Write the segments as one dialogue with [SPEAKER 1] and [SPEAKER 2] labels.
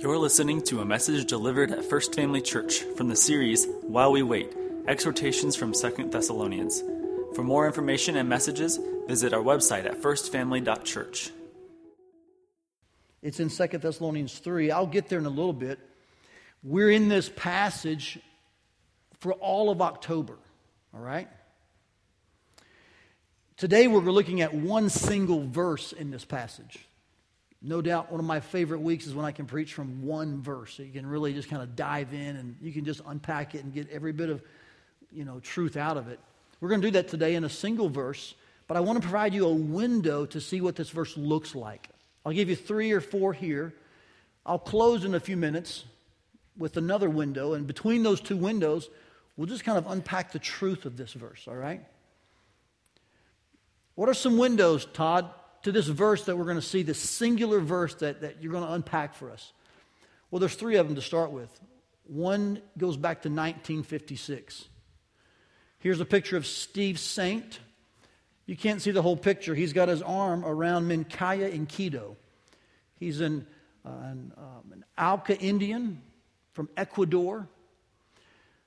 [SPEAKER 1] You're listening to a message delivered at First Family Church from the series While We Wait Exhortations from Second Thessalonians. For more information and messages, visit our website at firstfamily.church.
[SPEAKER 2] It's in Second Thessalonians 3. I'll get there in a little bit. We're in this passage for all of October, all right? Today we're looking at one single verse in this passage. No doubt one of my favorite weeks is when I can preach from one verse. So you can really just kind of dive in and you can just unpack it and get every bit of, you know, truth out of it. We're going to do that today in a single verse, but I want to provide you a window to see what this verse looks like. I'll give you three or four here. I'll close in a few minutes with another window, and between those two windows, we'll just kind of unpack the truth of this verse, all right? What are some windows, Todd, to this verse that we're going to see, this singular verse that, that you're going to unpack for us? Well, there's three of them to start with. One goes back to 1956. Here's a picture of Steve Saint. You can't see the whole picture. He's got his arm around Mincaye in Quito. He's an, uh, an, um, an Auca Indian from Ecuador.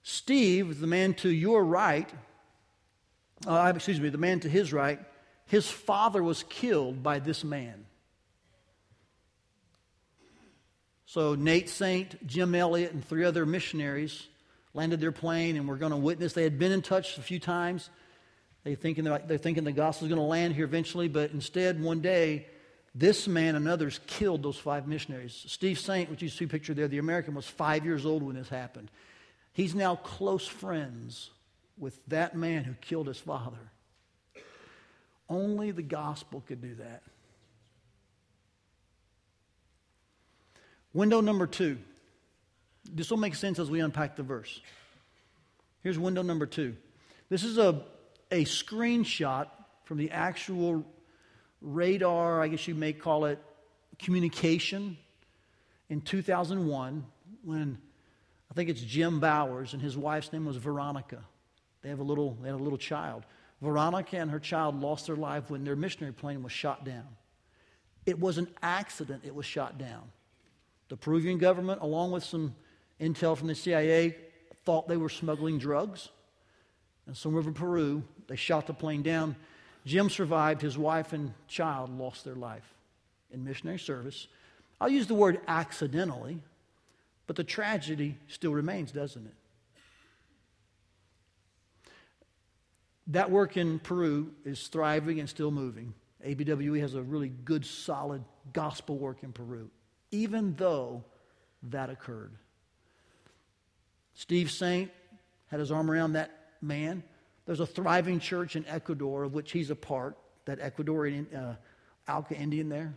[SPEAKER 2] Steve, the man to your right, uh, excuse me, the man to his right, his father was killed by this man. So Nate Saint, Jim Elliot, and three other missionaries landed their plane and were going to witness. They had been in touch a few times. They thinking they're, they're thinking the gospel is going to land here eventually, but instead, one day, this man and others killed those five missionaries. Steve Saint, which you see pictured there, the American, was five years old when this happened. He's now close friends with that man who killed his father. Only the gospel could do that. Window number two. This will make sense as we unpack the verse. Here's window number two. This is a, a screenshot from the actual radar, I guess you may call it communication in 2001 when I think it's Jim Bowers and his wife's name was Veronica. They have a little, they had a little child. Veronica and her child lost their life when their missionary plane was shot down. It was an accident, it was shot down. The Peruvian government, along with some intel from the CIA, thought they were smuggling drugs. And somewhere in Peru, they shot the plane down. Jim survived. His wife and child lost their life in missionary service. I'll use the word accidentally, but the tragedy still remains, doesn't it? That work in Peru is thriving and still moving. ABWE has a really good, solid gospel work in Peru, even though that occurred. Steve Saint had his arm around that man. There's a thriving church in Ecuador of which he's a part, that Ecuadorian uh, Auca Indian there.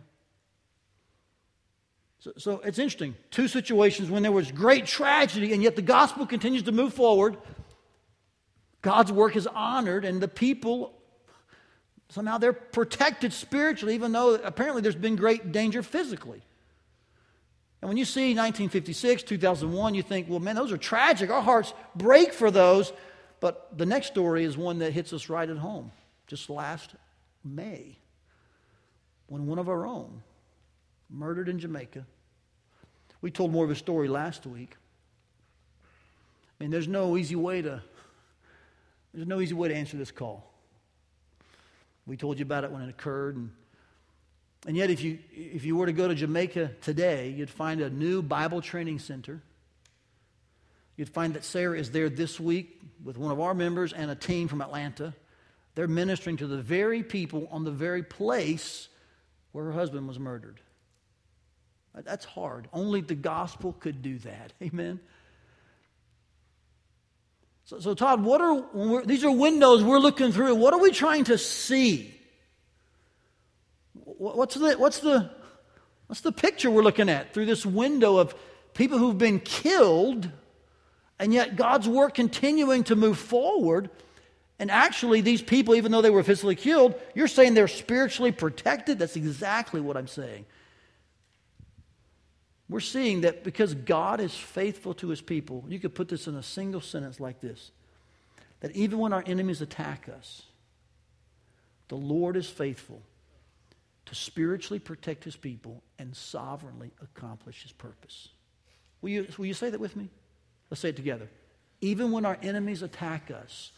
[SPEAKER 2] So, so it's interesting. Two situations when there was great tragedy, and yet the gospel continues to move forward. God's work is honored, and the people somehow they're protected spiritually, even though apparently there's been great danger physically. And when you see 1956, 2001, you think, well, man, those are tragic. Our hearts break for those. But the next story is one that hits us right at home. Just last May, when one of our own murdered in Jamaica. We told more of a story last week. I mean, there's no easy way to there's no easy way to answer this call. We told you about it when it occurred. And, and yet, if you, if you were to go to Jamaica today, you'd find a new Bible training center. You'd find that Sarah is there this week with one of our members and a team from Atlanta. They're ministering to the very people on the very place where her husband was murdered. That's hard. Only the gospel could do that. Amen. So, so Todd, what are these are windows we're looking through. What are we trying to see? What's the what's the what's the picture we're looking at through this window of people who've been killed, and yet God's work continuing to move forward? And actually, these people, even though they were physically killed, you're saying they're spiritually protected? That's exactly what I'm saying. We're seeing that because God is faithful to his people, you could put this in a single sentence like this that even when our enemies attack us, the Lord is faithful to spiritually protect his people and sovereignly accomplish his purpose. Will you, will you say that with me? Let's say it together. Even when our enemies attack us,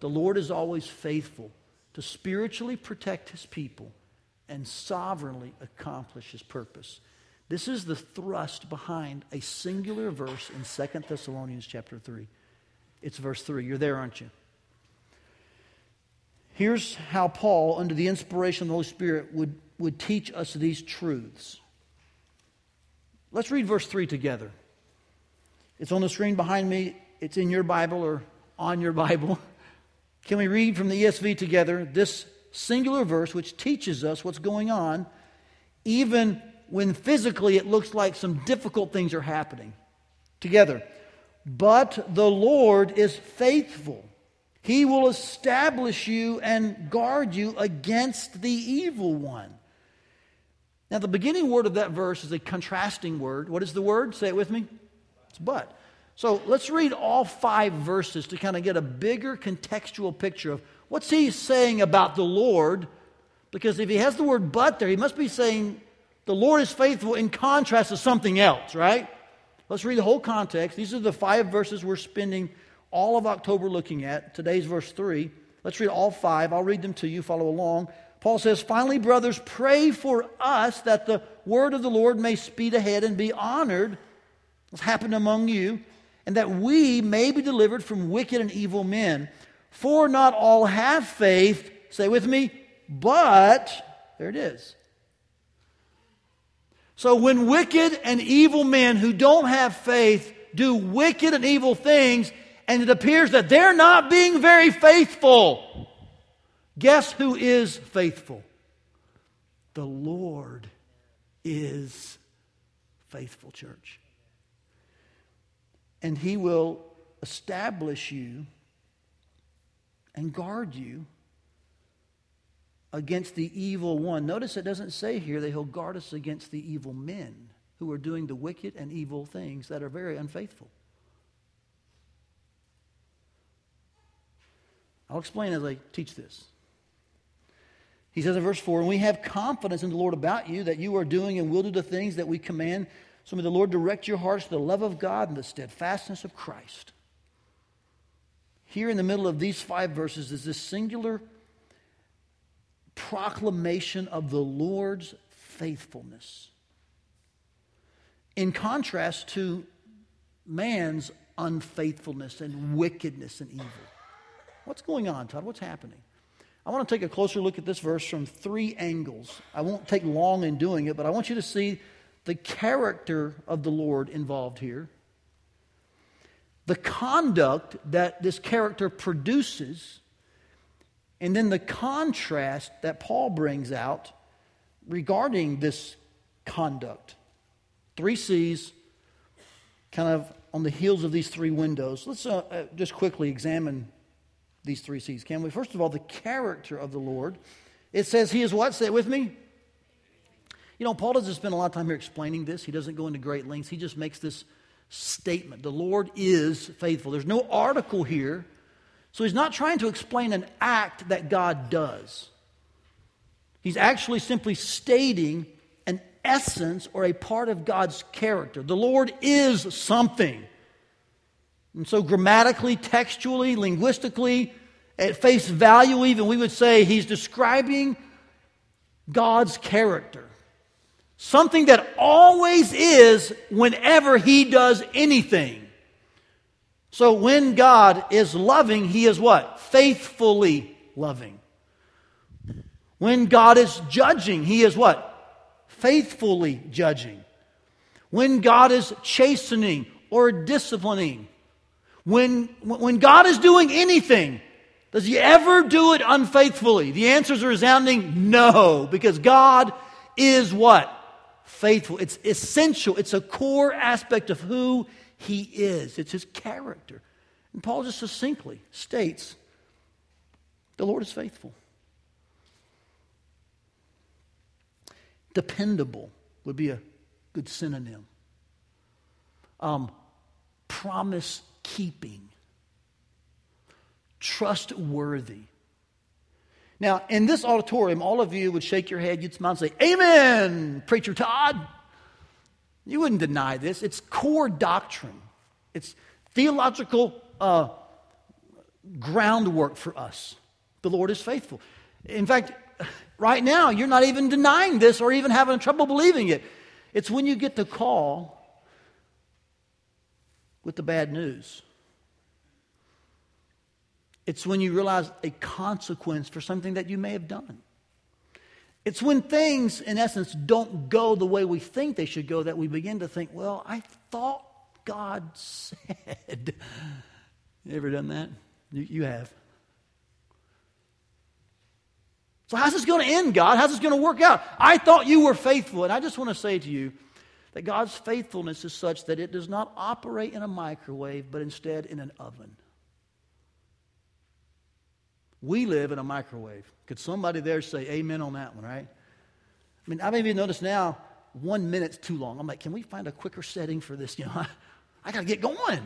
[SPEAKER 2] the Lord is always faithful to spiritually protect his people and sovereignly accomplish his purpose. This is the thrust behind a singular verse in 2 Thessalonians chapter 3. It's verse 3. You're there, aren't you? Here's how Paul, under the inspiration of the Holy Spirit, would, would teach us these truths. Let's read verse 3 together. It's on the screen behind me, it's in your Bible or on your Bible. Can we read from the ESV together this singular verse which teaches us what's going on, even when physically it looks like some difficult things are happening? Together. But the Lord is faithful he will establish you and guard you against the evil one. Now, the beginning word of that verse is a contrasting word. What is the word? Say it with me. It's but. So let's read all five verses to kind of get a bigger contextual picture of what's he saying about the Lord. Because if he has the word but there, he must be saying the Lord is faithful in contrast to something else, right? Let's read the whole context. These are the five verses we're spending all of October looking at. Today's verse 3. Let's read all five. I'll read them to you. Follow along. Paul says, Finally, brothers, pray for us that the word of the Lord may speed ahead and be honored, as happened among you, and that we may be delivered from wicked and evil men. For not all have faith, say with me, but, there it is. So when wicked and evil men who don't have faith do wicked and evil things, and it appears that they're not being very faithful. Guess who is faithful? The Lord is faithful, church. And He will establish you and guard you against the evil one. Notice it doesn't say here that He'll guard us against the evil men who are doing the wicked and evil things that are very unfaithful. I'll explain as I teach this. He says in verse 4, And we have confidence in the Lord about you that you are doing and will do the things that we command. So may the Lord direct your hearts to the love of God and the steadfastness of Christ. Here in the middle of these five verses is this singular proclamation of the Lord's faithfulness. In contrast to man's unfaithfulness and wickedness and evil. What's going on, Todd? What's happening? I want to take a closer look at this verse from three angles. I won't take long in doing it, but I want you to see the character of the Lord involved here, the conduct that this character produces, and then the contrast that Paul brings out regarding this conduct. Three C's, kind of on the heels of these three windows. Let's uh, uh, just quickly examine these three C's, can we? First of all, the character of the Lord. It says he is what? Say it with me. You know, Paul doesn't spend a lot of time here explaining this. He doesn't go into great lengths. He just makes this statement The Lord is faithful. There's no article here. So he's not trying to explain an act that God does. He's actually simply stating an essence or a part of God's character. The Lord is something. And so, grammatically, textually, linguistically, at face value, even, we would say he's describing God's character. Something that always is whenever he does anything. So, when God is loving, he is what? Faithfully loving. When God is judging, he is what? Faithfully judging. When God is chastening or disciplining, when, when God is doing anything, does he ever do it unfaithfully? The answers are resounding no, because God is what? Faithful. It's essential. It's a core aspect of who he is. It's his character. And Paul just succinctly states the Lord is faithful. Dependable would be a good synonym. Um, promise keeping, trustworthy. Now, in this auditorium, all of you would shake your head, you'd smile and say, Amen, Preacher Todd. You wouldn't deny this. It's core doctrine, it's theological uh, groundwork for us. The Lord is faithful. In fact, right now, you're not even denying this or even having trouble believing it. It's when you get the call with the bad news. It's when you realize a consequence for something that you may have done. It's when things, in essence, don't go the way we think they should go that we begin to think, well, I thought God said. You ever done that? You, you have. So, how's this going to end, God? How's this going to work out? I thought you were faithful. And I just want to say to you that God's faithfulness is such that it does not operate in a microwave, but instead in an oven. We live in a microwave. Could somebody there say amen on that one, right? I mean, I've even noticed now one minute's too long. I'm like, can we find a quicker setting for this? You know, I, I got to get going.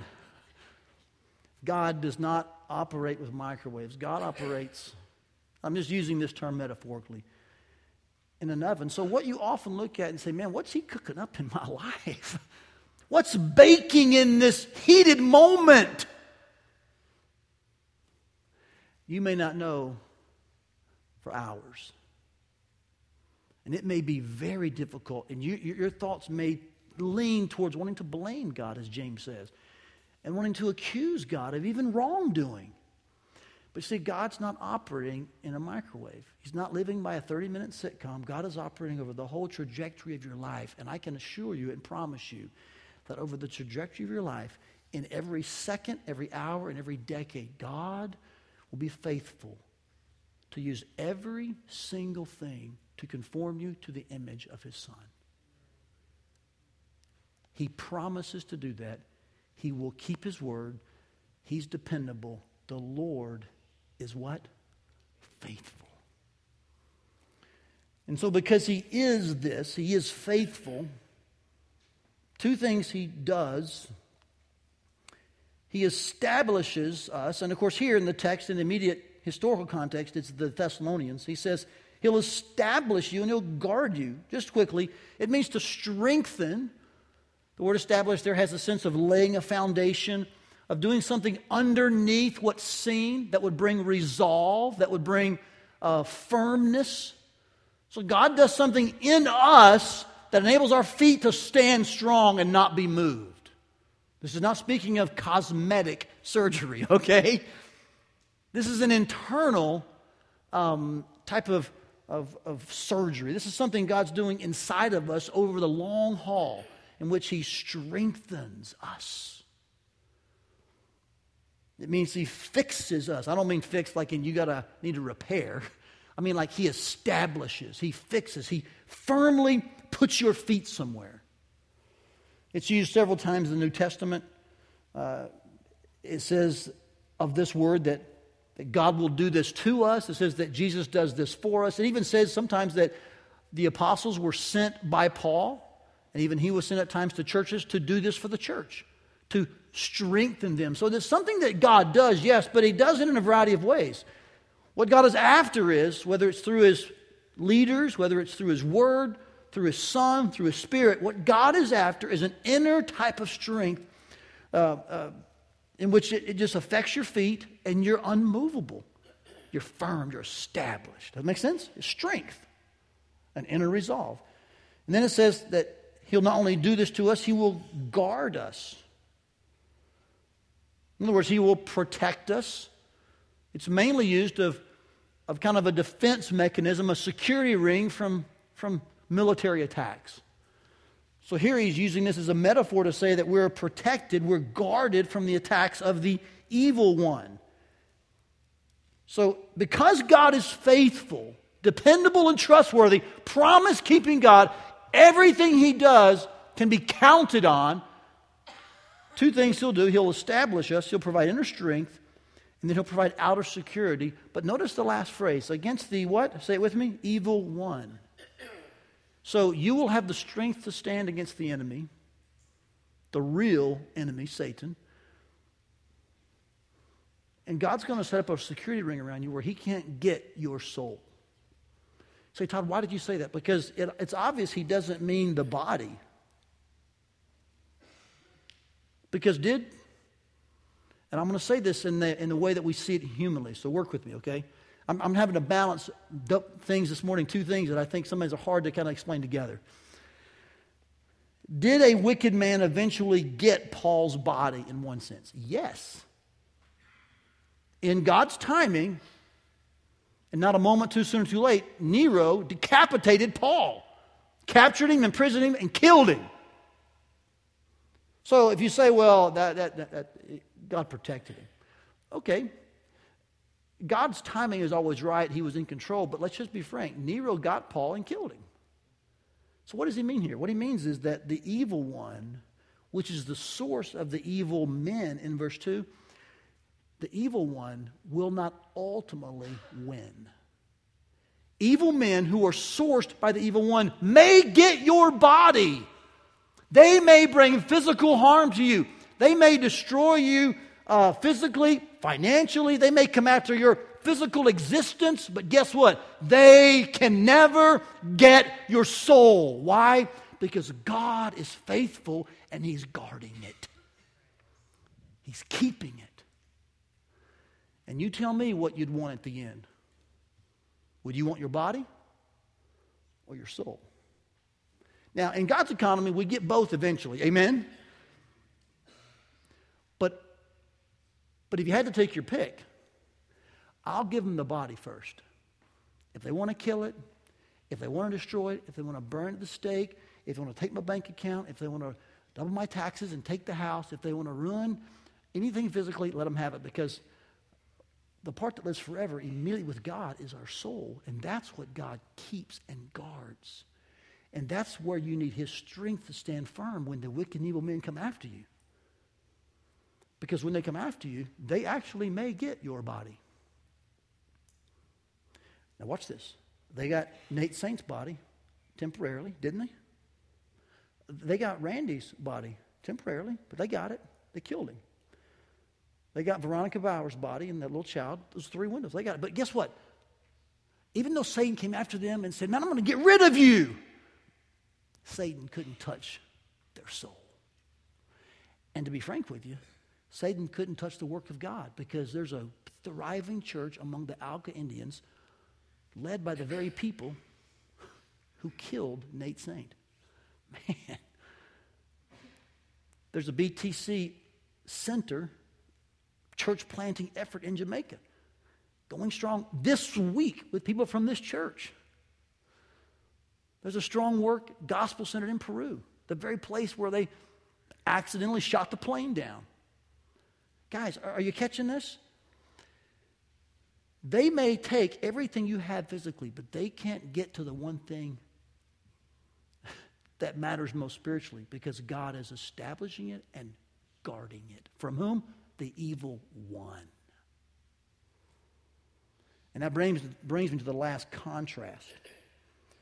[SPEAKER 2] God does not operate with microwaves. God operates, I'm just using this term metaphorically, in an oven. So, what you often look at and say, man, what's he cooking up in my life? What's baking in this heated moment? You may not know for hours. And it may be very difficult, and you, your thoughts may lean towards wanting to blame God, as James says, and wanting to accuse God of even wrongdoing. But see, God's not operating in a microwave. He's not living by a 30 minute sitcom. God is operating over the whole trajectory of your life. And I can assure you and promise you that over the trajectory of your life, in every second, every hour, and every decade, God will be faithful to use every single thing to conform you to the image of His Son. He promises to do that. He will keep His word. He's dependable. The Lord is what? Faithful. And so, because he is this, he is faithful, two things he does. He establishes us, and of course, here in the text, in the immediate historical context, it's the Thessalonians. He says, He'll establish you and He'll guard you. Just quickly, it means to strengthen. The word establish there has a sense of laying a foundation of doing something underneath what's seen that would bring resolve, that would bring uh, firmness. So God does something in us that enables our feet to stand strong and not be moved. This is not speaking of cosmetic surgery, okay? This is an internal um, type of, of, of surgery. This is something God's doing inside of us over the long haul in which He strengthens us. It means he fixes us. I don't mean fix like in you gotta need to repair. I mean like he establishes, he fixes, he firmly puts your feet somewhere. It's used several times in the New Testament. Uh, it says of this word that, that God will do this to us. It says that Jesus does this for us. It even says sometimes that the apostles were sent by Paul, and even he was sent at times to churches to do this for the church, to strengthen them. So there's something that God does, yes, but He does it in a variety of ways. What God is after is, whether it's through His leaders, whether it's through His Word, through His Son, through His Spirit, what God is after is an inner type of strength uh, uh, in which it, it just affects your feet and you're unmovable. You're firm, you're established. Does that make sense? It's strength, an inner resolve. And then it says that He'll not only do this to us, He will guard us. In other words, He will protect us. It's mainly used of, of kind of a defense mechanism, a security ring from, from military attacks. So here he's using this as a metaphor to say that we're protected, we're guarded from the attacks of the evil one. So, because God is faithful, dependable, and trustworthy, promise keeping God, everything he does can be counted on Two things he'll do he'll establish us, he'll provide inner strength, and then he'll provide outer security. But notice the last phrase against the what? Say it with me evil one. So you will have the strength to stand against the enemy, the real enemy, Satan. And God's going to set up a security ring around you where He can't get your soul. Say, Todd, why did you say that? Because it, it's obvious He doesn't mean the body. Because did, and I'm going to say this in the, in the way that we see it humanly, so work with me, okay? I'm, I'm having to balance things this morning, two things that I think sometimes are hard to kind of explain together. Did a wicked man eventually get Paul's body in one sense? Yes in God's timing, and not a moment too soon or too late, Nero decapitated Paul, captured him, imprisoned him, and killed him. So if you say, well, that, that, that, God protected him, okay. God's timing is always right. He was in control. But let's just be frank Nero got Paul and killed him. So what does he mean here? What he means is that the evil one, which is the source of the evil men in verse 2, the evil one will not ultimately win. Evil men who are sourced by the evil one may get your body. They may bring physical harm to you. They may destroy you uh, physically, financially. They may come after your physical existence, but guess what? They can never get your soul. Why? Because God is faithful and He's guarding it, He's keeping it. And you tell me what you'd want at the end. Would you want your body or your soul? Now, in God's economy, we get both eventually. Amen? But, but if you had to take your pick, I'll give them the body first. If they want to kill it, if they want to destroy it, if they want to burn it the stake, if they want to take my bank account, if they want to double my taxes and take the house, if they want to ruin anything physically, let them have it because the part that lives forever immediately with God is our soul. And that's what God keeps and guards. And that's where you need his strength to stand firm when the wicked and evil men come after you. Because when they come after you, they actually may get your body. Now, watch this. They got Nate Saint's body temporarily, didn't they? They got Randy's body temporarily, but they got it. They killed him. They got Veronica Bowers' body and that little child. Those three windows. They got it. But guess what? Even though Satan came after them and said, Man, I'm going to get rid of you, Satan couldn't touch their soul. And to be frank with you, Satan couldn't touch the work of God because there's a thriving church among the Auca Indians led by the very people who killed Nate Saint. Man. There's a BTC center church planting effort in Jamaica. Going strong this week with people from this church. There's a strong work gospel centered in Peru, the very place where they accidentally shot the plane down. Guys, are you catching this? They may take everything you have physically, but they can't get to the one thing that matters most spiritually because God is establishing it and guarding it. From whom? the evil one. And that brings, brings me to the last contrast.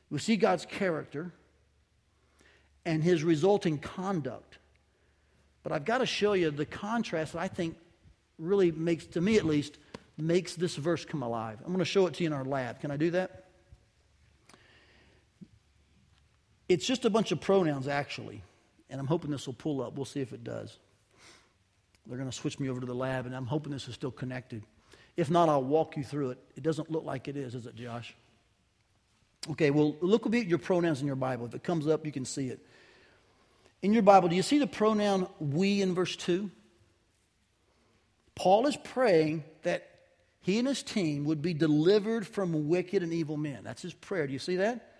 [SPEAKER 2] We see God's character and his resulting conduct. But I've got to show you the contrast that I think really makes, to me at least, makes this verse come alive. I'm going to show it to you in our lab. Can I do that? It's just a bunch of pronouns, actually. And I'm hoping this will pull up. We'll see if it does. They're going to switch me over to the lab, and I'm hoping this is still connected. If not, I'll walk you through it. It doesn't look like it is, is it, Josh? Okay, well, look at your pronouns in your Bible. If it comes up, you can see it. In your Bible, do you see the pronoun we in verse 2? Paul is praying that he and his team would be delivered from wicked and evil men. That's his prayer. Do you see that?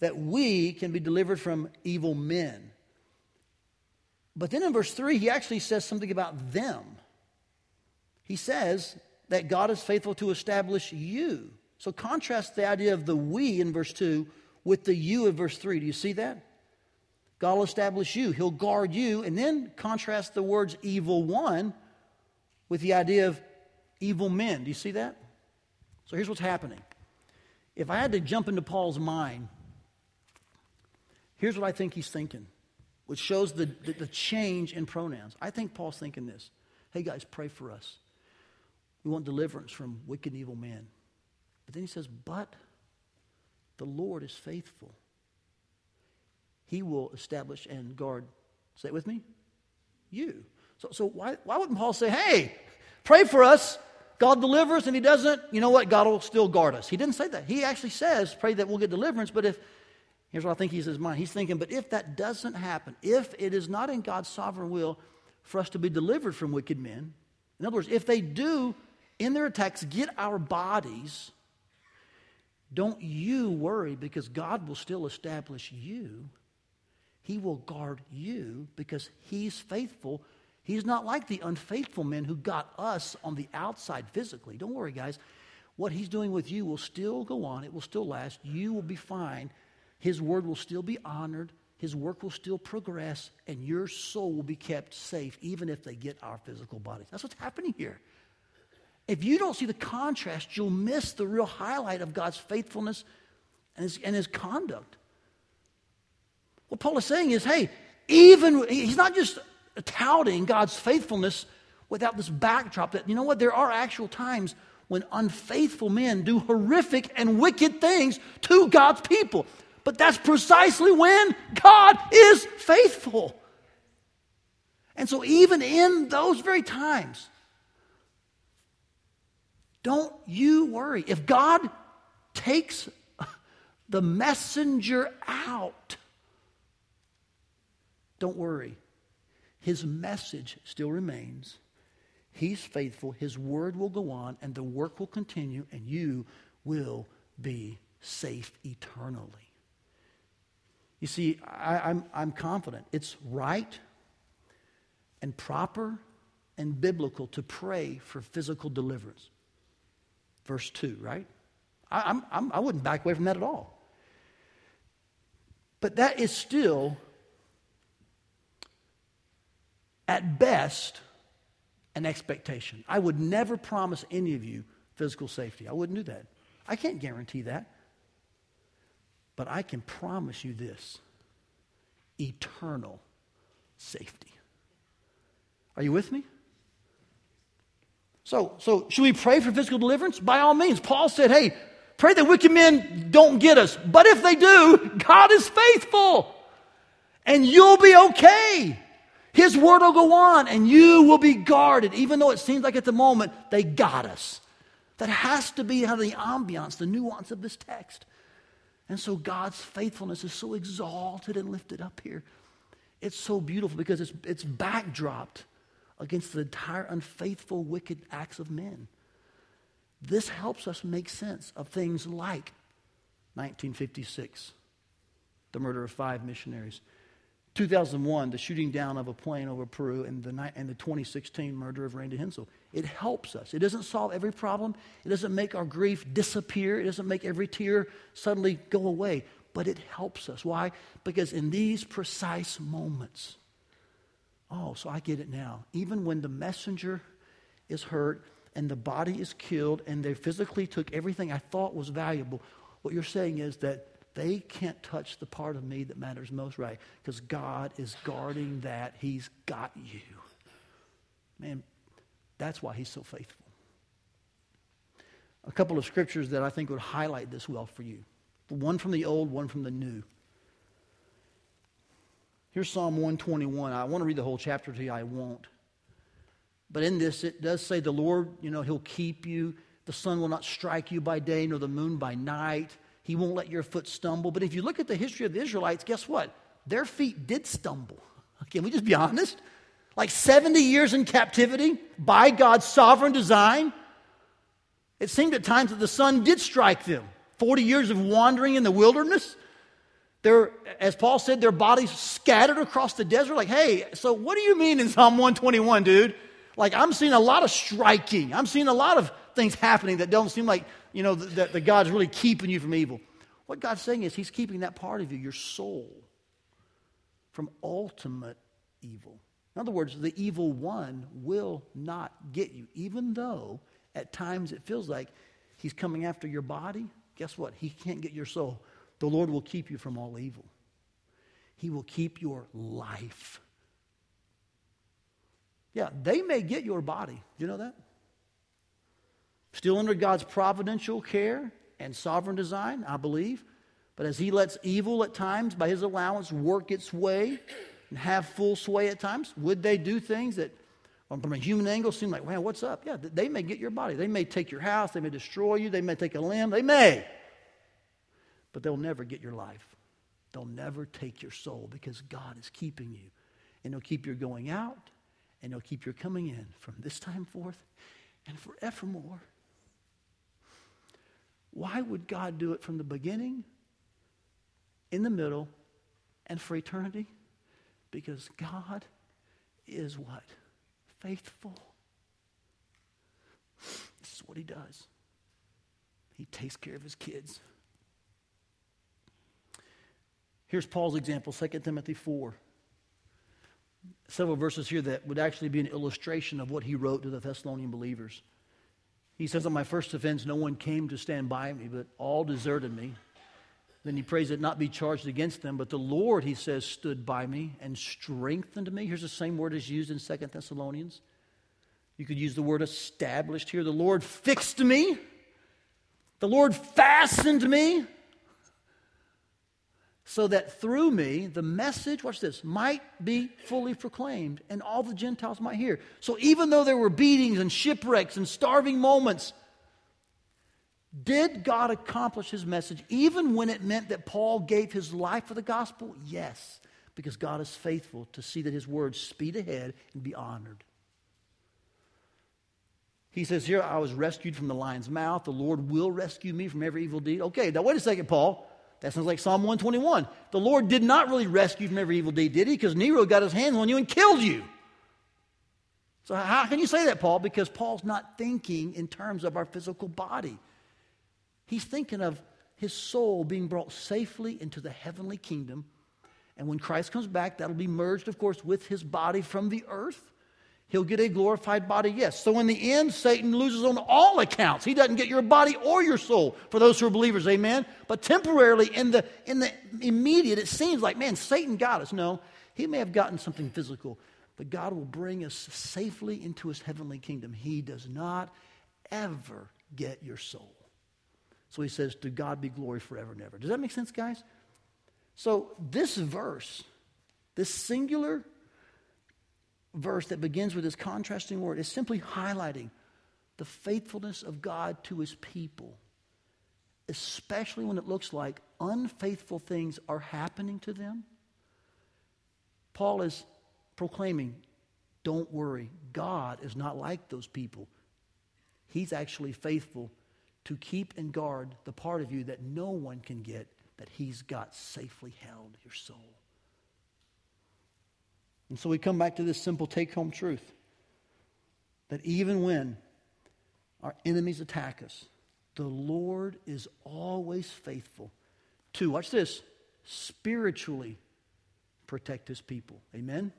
[SPEAKER 2] That we can be delivered from evil men. But then in verse 3, he actually says something about them. He says that God is faithful to establish you. So contrast the idea of the we in verse 2 with the you in verse 3. Do you see that? God will establish you, He'll guard you. And then contrast the words evil one with the idea of evil men. Do you see that? So here's what's happening. If I had to jump into Paul's mind, here's what I think he's thinking which shows the, the, the change in pronouns. I think Paul's thinking this hey, guys, pray for us. We want deliverance from wicked and evil men. But then he says, But the Lord is faithful. He will establish and guard. Say it with me. You. So, so why, why wouldn't Paul say, Hey, pray for us? God delivers, and he doesn't, you know what? God will still guard us. He didn't say that. He actually says, Pray that we'll get deliverance. But if, here's what I think he's in his mind. He's thinking, But if that doesn't happen, if it is not in God's sovereign will for us to be delivered from wicked men, in other words, if they do in their attacks get our bodies, don't you worry because God will still establish you. He will guard you because He's faithful. He's not like the unfaithful men who got us on the outside physically. Don't worry, guys. What He's doing with you will still go on, it will still last. You will be fine. His word will still be honored. His work will still progress, and your soul will be kept safe, even if they get our physical bodies. That's what's happening here. If you don't see the contrast, you'll miss the real highlight of God's faithfulness and his, and his conduct. What Paul is saying is hey, even, he's not just touting God's faithfulness without this backdrop that, you know what, there are actual times when unfaithful men do horrific and wicked things to God's people. But that's precisely when God is faithful. And so, even in those very times, don't you worry. If God takes the messenger out, don't worry. His message still remains. He's faithful. His word will go on, and the work will continue, and you will be safe eternally. You see, I, am I'm, I'm confident it's right and proper and biblical to pray for physical deliverance verse 2, right? I, I'm, I'm, I wouldn't back away from that at all. But that is still, at best, an expectation. I would never promise any of you physical safety. I wouldn't do that. I can't guarantee that. But I can promise you this eternal safety. Are you with me? So, so should we pray for physical deliverance? By all means. Paul said, hey, pray that wicked men don't get us. But if they do, God is faithful. And you'll be okay. His word will go on and you will be guarded, even though it seems like at the moment they got us. That has to be how the ambiance, the nuance of this text. And so God's faithfulness is so exalted and lifted up here. It's so beautiful because it's, it's backdropped against the entire unfaithful, wicked acts of men. This helps us make sense of things like 1956, the murder of five missionaries. 2001, the shooting down of a plane over Peru, and the, and the 2016 murder of Randy Hentzel. It helps us. It doesn't solve every problem. It doesn't make our grief disappear. It doesn't make every tear suddenly go away. But it helps us. Why? Because in these precise moments, Oh, so I get it now. Even when the messenger is hurt and the body is killed and they physically took everything I thought was valuable, what you're saying is that they can't touch the part of me that matters most, right? Because God is guarding that. He's got you. Man, that's why He's so faithful. A couple of scriptures that I think would highlight this well for you one from the old, one from the new. Here's Psalm 121. I want to read the whole chapter to you. I won't. But in this, it does say the Lord, you know, He'll keep you. The sun will not strike you by day, nor the moon by night. He won't let your foot stumble. But if you look at the history of the Israelites, guess what? Their feet did stumble. Can we just be honest? Like 70 years in captivity by God's sovereign design. It seemed at times that the sun did strike them. 40 years of wandering in the wilderness. They're, as Paul said, their bodies scattered across the desert. Like, hey, so what do you mean in Psalm 121, dude? Like, I'm seeing a lot of striking. I'm seeing a lot of things happening that don't seem like, you know, that, that God's really keeping you from evil. What God's saying is He's keeping that part of you, your soul, from ultimate evil. In other words, the evil one will not get you, even though at times it feels like he's coming after your body. Guess what? He can't get your soul. The Lord will keep you from all evil. He will keep your life. Yeah, they may get your body. Do you know that? Still under God's providential care and sovereign design, I believe. But as He lets evil at times, by His allowance, work its way and have full sway at times, would they do things that, from a human angle, seem like, man, what's up? Yeah, they may get your body. They may take your house. They may destroy you. They may take a limb. They may. But they'll never get your life. They'll never take your soul because God is keeping you. And He'll keep your going out and He'll keep your coming in from this time forth and forevermore. Why would God do it from the beginning, in the middle, and for eternity? Because God is what? Faithful. This is what He does. He takes care of His kids. Here's Paul's example, 2 Timothy 4. Several verses here that would actually be an illustration of what he wrote to the Thessalonian believers. He says, On my first offense, no one came to stand by me, but all deserted me. Then he prays it not be charged against them, but the Lord, he says, stood by me and strengthened me. Here's the same word as used in Second Thessalonians. You could use the word established here. The Lord fixed me. The Lord fastened me so that through me the message, watch this, might be fully proclaimed and all the Gentiles might hear. So even though there were beatings and shipwrecks and starving moments, did God accomplish his message even when it meant that Paul gave his life for the gospel? Yes, because God is faithful to see that his words speed ahead and be honored. He says here, I was rescued from the lion's mouth. The Lord will rescue me from every evil deed. Okay, now wait a second, Paul. That sounds like Psalm 121. The Lord did not really rescue you from every evil deed, did he? Because Nero got his hands on you and killed you. So, how can you say that, Paul? Because Paul's not thinking in terms of our physical body. He's thinking of his soul being brought safely into the heavenly kingdom. And when Christ comes back, that'll be merged, of course, with his body from the earth. He'll get a glorified body, yes. So in the end, Satan loses on all accounts. He doesn't get your body or your soul for those who are believers, amen? But temporarily, in the, in the immediate, it seems like, man, Satan got us. No, he may have gotten something physical, but God will bring us safely into his heavenly kingdom. He does not ever get your soul. So he says, To God be glory forever and ever. Does that make sense, guys? So this verse, this singular verse that begins with this contrasting word is simply highlighting the faithfulness of God to his people, especially when it looks like unfaithful things are happening to them. Paul is proclaiming, don't worry, God is not like those people. He's actually faithful to keep and guard the part of you that no one can get, that he's got safely held, your soul. And so we come back to this simple take home truth that even when our enemies attack us, the Lord is always faithful to, watch this, spiritually protect his people. Amen?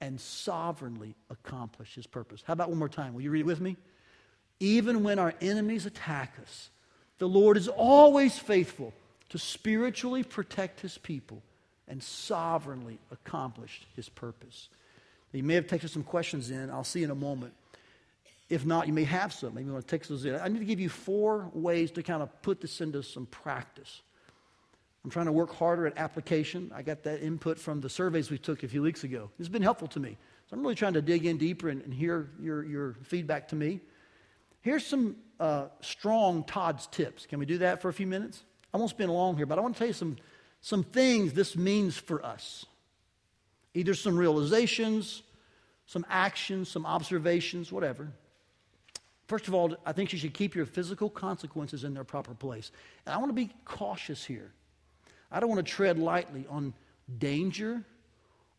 [SPEAKER 2] And sovereignly accomplish his purpose. How about one more time? Will you read it with me? Even when our enemies attack us, the Lord is always faithful to spiritually protect his people and sovereignly accomplished his purpose. You may have taken some questions in. I'll see in a moment. If not, you may have some. Maybe you want to take those in. I need to give you four ways to kind of put this into some practice. I'm trying to work harder at application. I got that input from the surveys we took a few weeks ago. It's been helpful to me. So I'm really trying to dig in deeper and, and hear your, your feedback to me. Here's some uh, strong Todd's tips. Can we do that for a few minutes? I won't spend long here, but I want to tell you some some things this means for us. Either some realizations, some actions, some observations, whatever. First of all, I think you should keep your physical consequences in their proper place. And I want to be cautious here. I don't want to tread lightly on danger,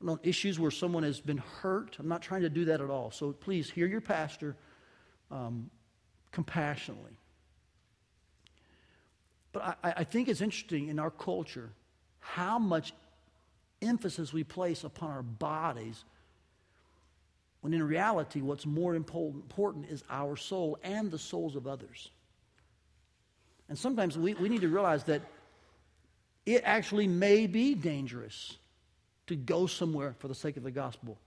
[SPEAKER 2] on issues where someone has been hurt. I'm not trying to do that at all. So please hear your pastor um, compassionately. But I, I think it's interesting in our culture how much emphasis we place upon our bodies when in reality, what's more important is our soul and the souls of others. And sometimes we, we need to realize that it actually may be dangerous to go somewhere for the sake of the gospel.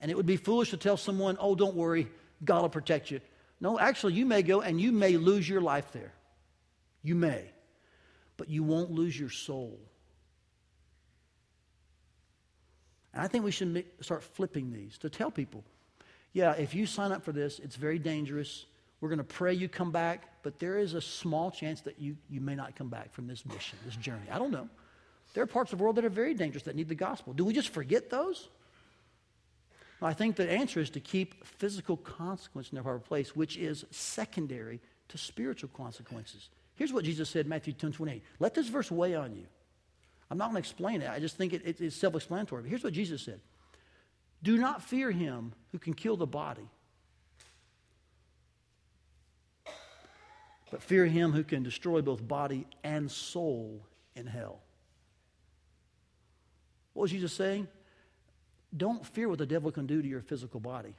[SPEAKER 2] And it would be foolish to tell someone, oh, don't worry, God will protect you. No, actually, you may go and you may lose your life there. You may. But you won't lose your soul. And I think we should make, start flipping these to tell people yeah, if you sign up for this, it's very dangerous. We're going to pray you come back, but there is a small chance that you, you may not come back from this mission, this journey. I don't know. There are parts of the world that are very dangerous that need the gospel. Do we just forget those? I think the answer is to keep physical consequence in their proper place, which is secondary to spiritual consequences. Here's what Jesus said, in Matthew 10 28. Let this verse weigh on you. I'm not going to explain it. I just think it, it, it's self explanatory. But here's what Jesus said Do not fear him who can kill the body, but fear him who can destroy both body and soul in hell. What was Jesus saying? Don't fear what the devil can do to your physical body.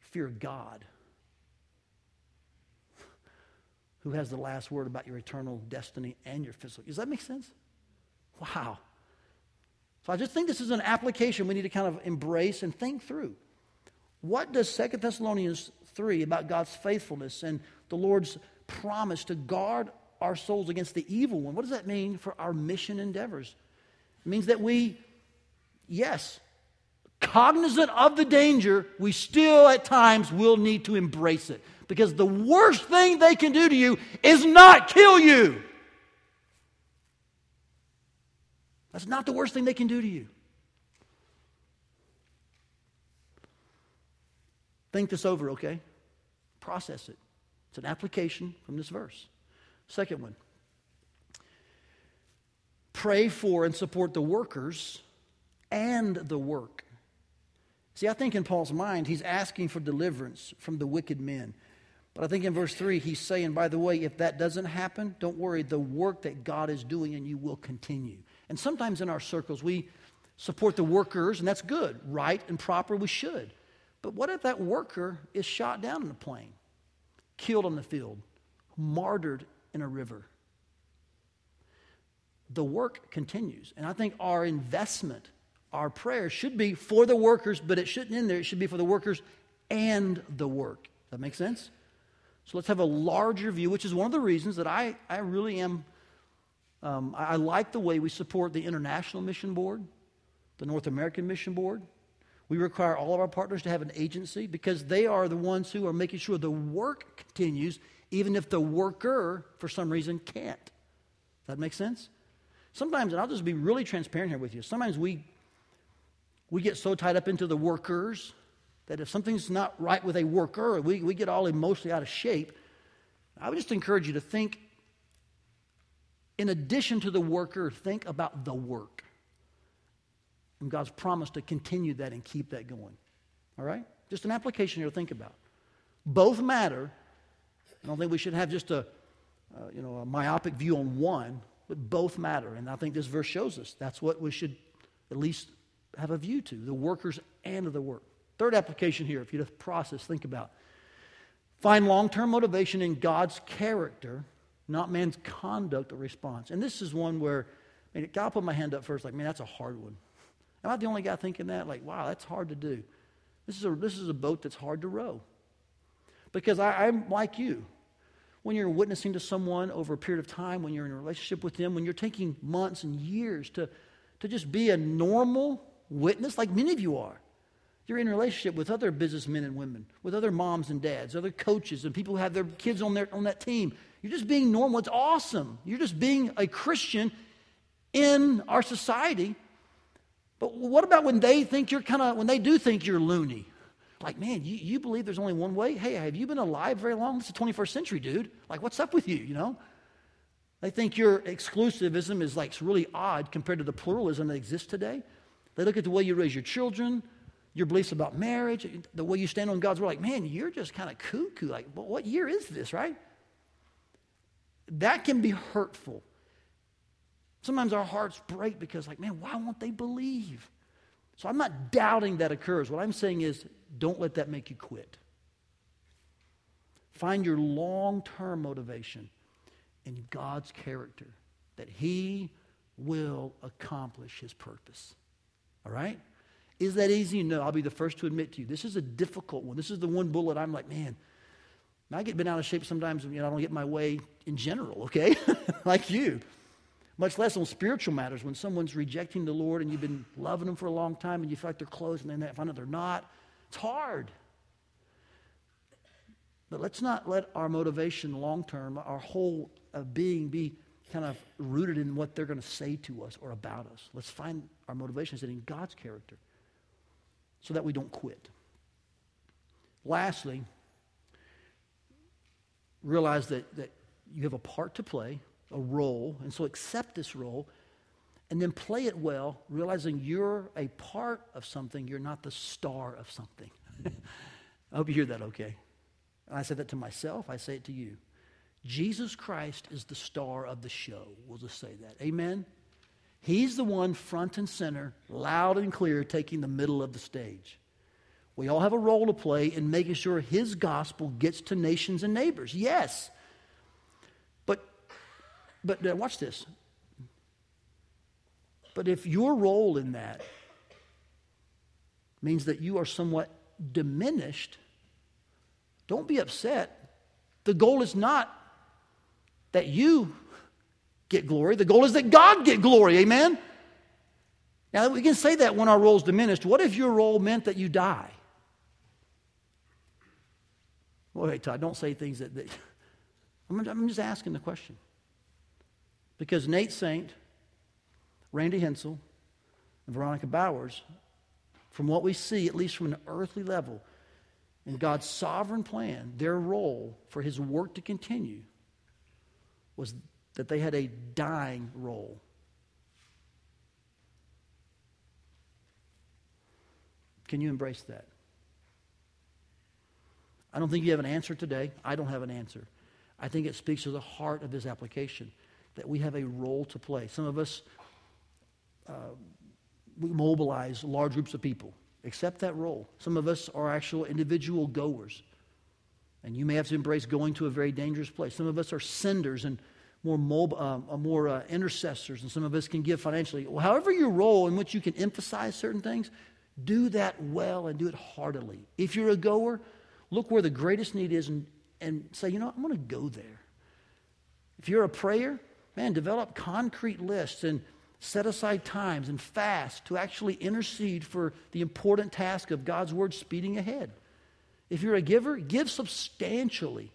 [SPEAKER 2] Fear God, who has the last word about your eternal destiny and your physical. Does that make sense? Wow. So I just think this is an application we need to kind of embrace and think through. What does Second Thessalonians 3 about God's faithfulness and the Lord's promise to guard our souls against the evil one? What does that mean for our mission endeavors? It means that we, yes, cognizant of the danger, we still at times will need to embrace it. Because the worst thing they can do to you is not kill you. That's not the worst thing they can do to you. Think this over, okay? Process it. It's an application from this verse. Second one pray for and support the workers and the work. See, I think in Paul's mind, he's asking for deliverance from the wicked men. But I think in verse 3, he's saying, by the way, if that doesn't happen, don't worry, the work that God is doing in you will continue. And sometimes in our circles, we support the workers, and that's good, right and proper, we should. But what if that worker is shot down in a plane, killed on the field, martyred in a river? the work continues. And I think our investment, our prayer should be for the workers, but it shouldn't end there. It should be for the workers and the work. Does that makes sense? So let's have a larger view, which is one of the reasons that I, I really am, um, I, like the way we support the International Mission Board, the North American Mission Board. We require all of our partners to have an agency because they are the ones who are making sure the work continues, even if the worker, for some reason, can't. That makes sense? Sometimes, and I'll just be really transparent here with you, sometimes we, we get so tied up into the workers that if something's not right with a worker, we, we get all emotionally out of shape. I would just encourage you to think, in addition to the worker, think about the work. And God's promise to continue that and keep that going. All right? Just an application here to think about. Both matter. I don't think we should have just a, uh, you know, a myopic view on one. But both matter. And I think this verse shows us that's what we should at least have a view to the workers and of the work. Third application here, if you just process, think about. Find long term motivation in God's character, not man's conduct or response. And this is one where, I mean, God put my hand up first, like, man, that's a hard one. Am I the only guy thinking that? Like, wow, that's hard to do. This is a, this is a boat that's hard to row. Because I, I'm like you when you're witnessing to someone over a period of time, when you're in a relationship with them, when you're taking months and years to, to just be a normal witness, like many of you are. You're in relationship with other businessmen and women, with other moms and dads, other coaches, and people who have their kids on, their, on that team. You're just being normal. It's awesome. You're just being a Christian in our society. But what about when they think you're kind of, when they do think you're loony? Like, man, you, you believe there's only one way? Hey, have you been alive very long? It's the 21st century, dude. Like, what's up with you, you know? They think your exclusivism is like really odd compared to the pluralism that exists today. They look at the way you raise your children, your beliefs about marriage, the way you stand on God's word, like, man, you're just kind of cuckoo. Like, well, what year is this, right? That can be hurtful. Sometimes our hearts break because, like, man, why won't they believe? So I'm not doubting that occurs. What I'm saying is don't let that make you quit. Find your long term motivation in God's character that He will accomplish His purpose. All right? Is that easy? No, I'll be the first to admit to you. This is a difficult one. This is the one bullet I'm like, man, I get bent out of shape sometimes, you know, I don't get my way in general, okay? like you. Much less on spiritual matters when someone's rejecting the Lord and you've been loving them for a long time and you feel like they're close and then they find out they're not. It's hard. But let's not let our motivation long term, our whole uh, being, be kind of rooted in what they're going to say to us or about us. Let's find our motivations in God's character so that we don't quit. Lastly, realize that, that you have a part to play, a role, and so accept this role and then play it well, realizing you're a part of something, you're not the star of something. I hope you hear that okay. I say that to myself, I say it to you. Jesus Christ is the star of the show. We'll just say that. Amen? He's the one front and center, loud and clear, taking the middle of the stage. We all have a role to play in making sure his gospel gets to nations and neighbors. Yes. But but watch this. But if your role in that means that you are somewhat diminished, don't be upset. The goal is not that you get glory. The goal is that God get glory. Amen? Now, we can say that when our role is diminished. What if your role meant that you die? Well, wait, Todd, don't say things that. that I'm, I'm just asking the question. Because Nate Saint, Randy Hentzel, and Veronica Bowers, from what we see, at least from an earthly level, in God's sovereign plan, their role for his work to continue was that they had a dying role. Can you embrace that? I don't think you have an answer today. I don't have an answer. I think it speaks to the heart of this application that we have a role to play. Some of us uh, we mobilize large groups of people. Accept that role. Some of us are actual individual goers. And you may have to embrace going to a very dangerous place. Some of us are senders and more, mobile, uh, more uh, intercessors, and some of us can give financially. Well, however, your role in which you can emphasize certain things, do that well and do it heartily. If you're a goer, look where the greatest need is and, and say, you know, I'm going to go there. If you're a prayer, man, develop concrete lists and set aside times and fast to actually intercede for the important task of God's word speeding ahead. If you're a giver, give substantially.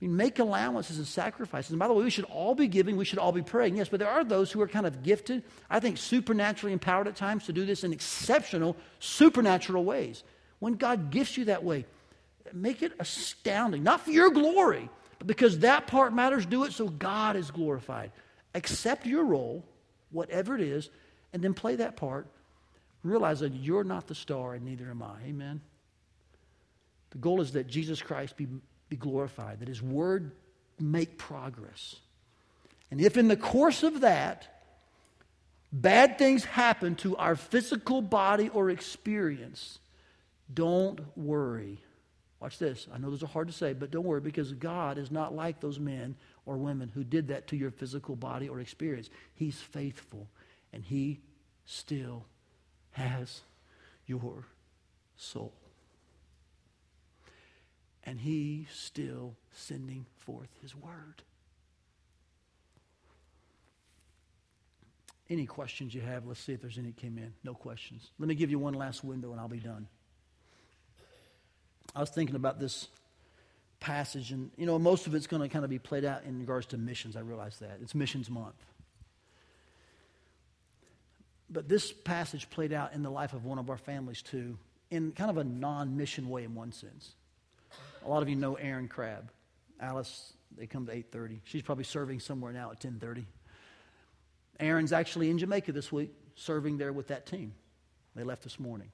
[SPEAKER 2] I mean, make allowances and sacrifices. And by the way, we should all be giving, we should all be praying, yes, but there are those who are kind of gifted, I think supernaturally empowered at times to do this in exceptional, supernatural ways. When God gifts you that way, make it astounding, not for your glory, but because that part matters, do it so God is glorified. Accept your role whatever it is, and then play that part. Realize that you're not the star, and neither am I. Amen. The goal is that Jesus Christ be, be glorified, that his word make progress. And if in the course of that, bad things happen to our physical body or experience, don't worry. Watch this. I know those are hard to say, but don't worry because God is not like those men or women who did that to your physical body or experience. He's faithful, and He still has your soul. And He's still sending forth His word. Any questions you have? Let's see if there's any that came in. No questions. Let me give you one last window and I'll be done. I was thinking about this passage, and you know, most of it's going to kind of be played out in regards to missions. I realize that. It's Missions Month. But this passage played out in the life of one of our families, too, in kind of a non mission way, in one sense. A lot of you know Aaron Crabb. Alice, they come to 8.30. She's probably serving somewhere now at 10.30. Aaron's actually in Jamaica this week, serving there with that team. They left this morning.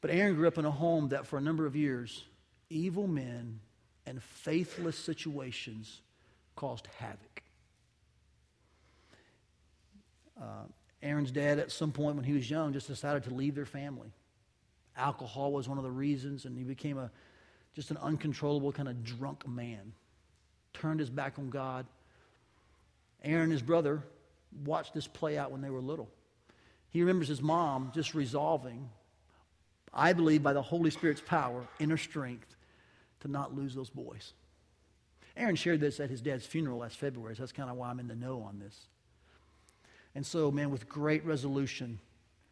[SPEAKER 2] But Aaron grew up in a home that for a number of years evil men and faithless situations caused havoc. Uh, Aaron's dad, at some point when he was young, just decided to leave their family. Alcohol was one of the reasons, and he became a just an uncontrollable kind of drunk man. Turned his back on God. Aaron his brother watched this play out when they were little. He remembers his mom just resolving, I believe by the Holy Spirit's power, inner strength, to not lose those boys. Aaron shared this at his dad's funeral last February, so that's kind of why I'm in the know on this. And so, man, with great resolution,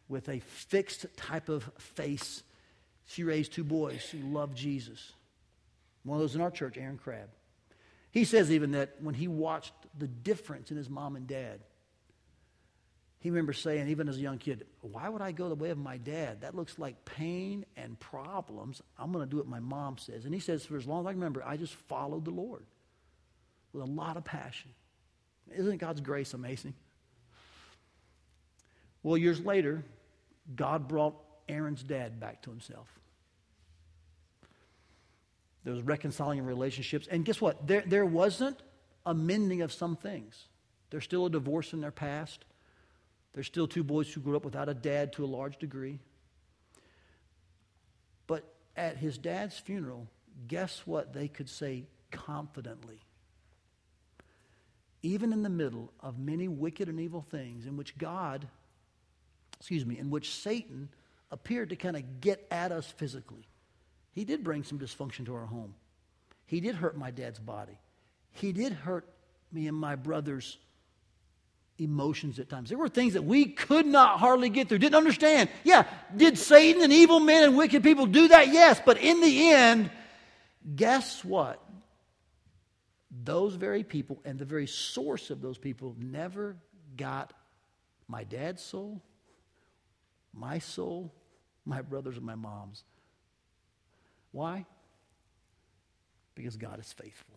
[SPEAKER 2] with a fixed type of face, she raised two boys who loved Jesus. One of those in our church, Aaron Crabb. He says even that when he watched the difference in his mom and dad, he remembers saying, even as a young kid, why would I go the way of my dad? That looks like pain and problems. I'm going to do what my mom says. And he says, for as long as I remember, I just followed the Lord with a lot of passion. Isn't God's grace amazing? Well, years later, God brought Aaron's dad back to himself. There was reconciling relationships. And guess what? There, there wasn't a mending of some things. There's still a divorce in their past. There's still two boys who grew up without a dad to a large degree. But at his dad's funeral, guess what they could say confidently? Even in the middle of many wicked and evil things in which God, excuse me, in which Satan appeared to kind of get at us physically. He did bring some dysfunction to our home. He did hurt my dad's body. He did hurt me and my brother's emotions at times. There were things that we could not hardly get through, didn't understand. Yeah, did Satan and evil men and wicked people do that? Yes, but in the end, guess what? Those very people and the very source of those people never got my dad's soul, my soul, my brother's, and my mom's. Why? Because God is faithful.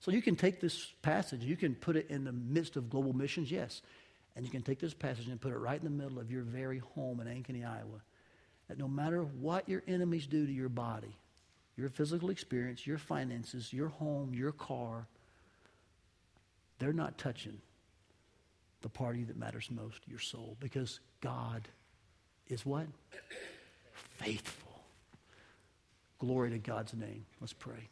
[SPEAKER 2] So you can take this passage, you can put it in the midst of global missions, yes. And you can take this passage and put it right in the middle of your very home in Ankeny, Iowa. That no matter what your enemies do to your body, your physical experience, your finances, your home, your car, they're not touching the party that matters most, your soul, because God is what? Faithful. Glory to God's name. Let's pray.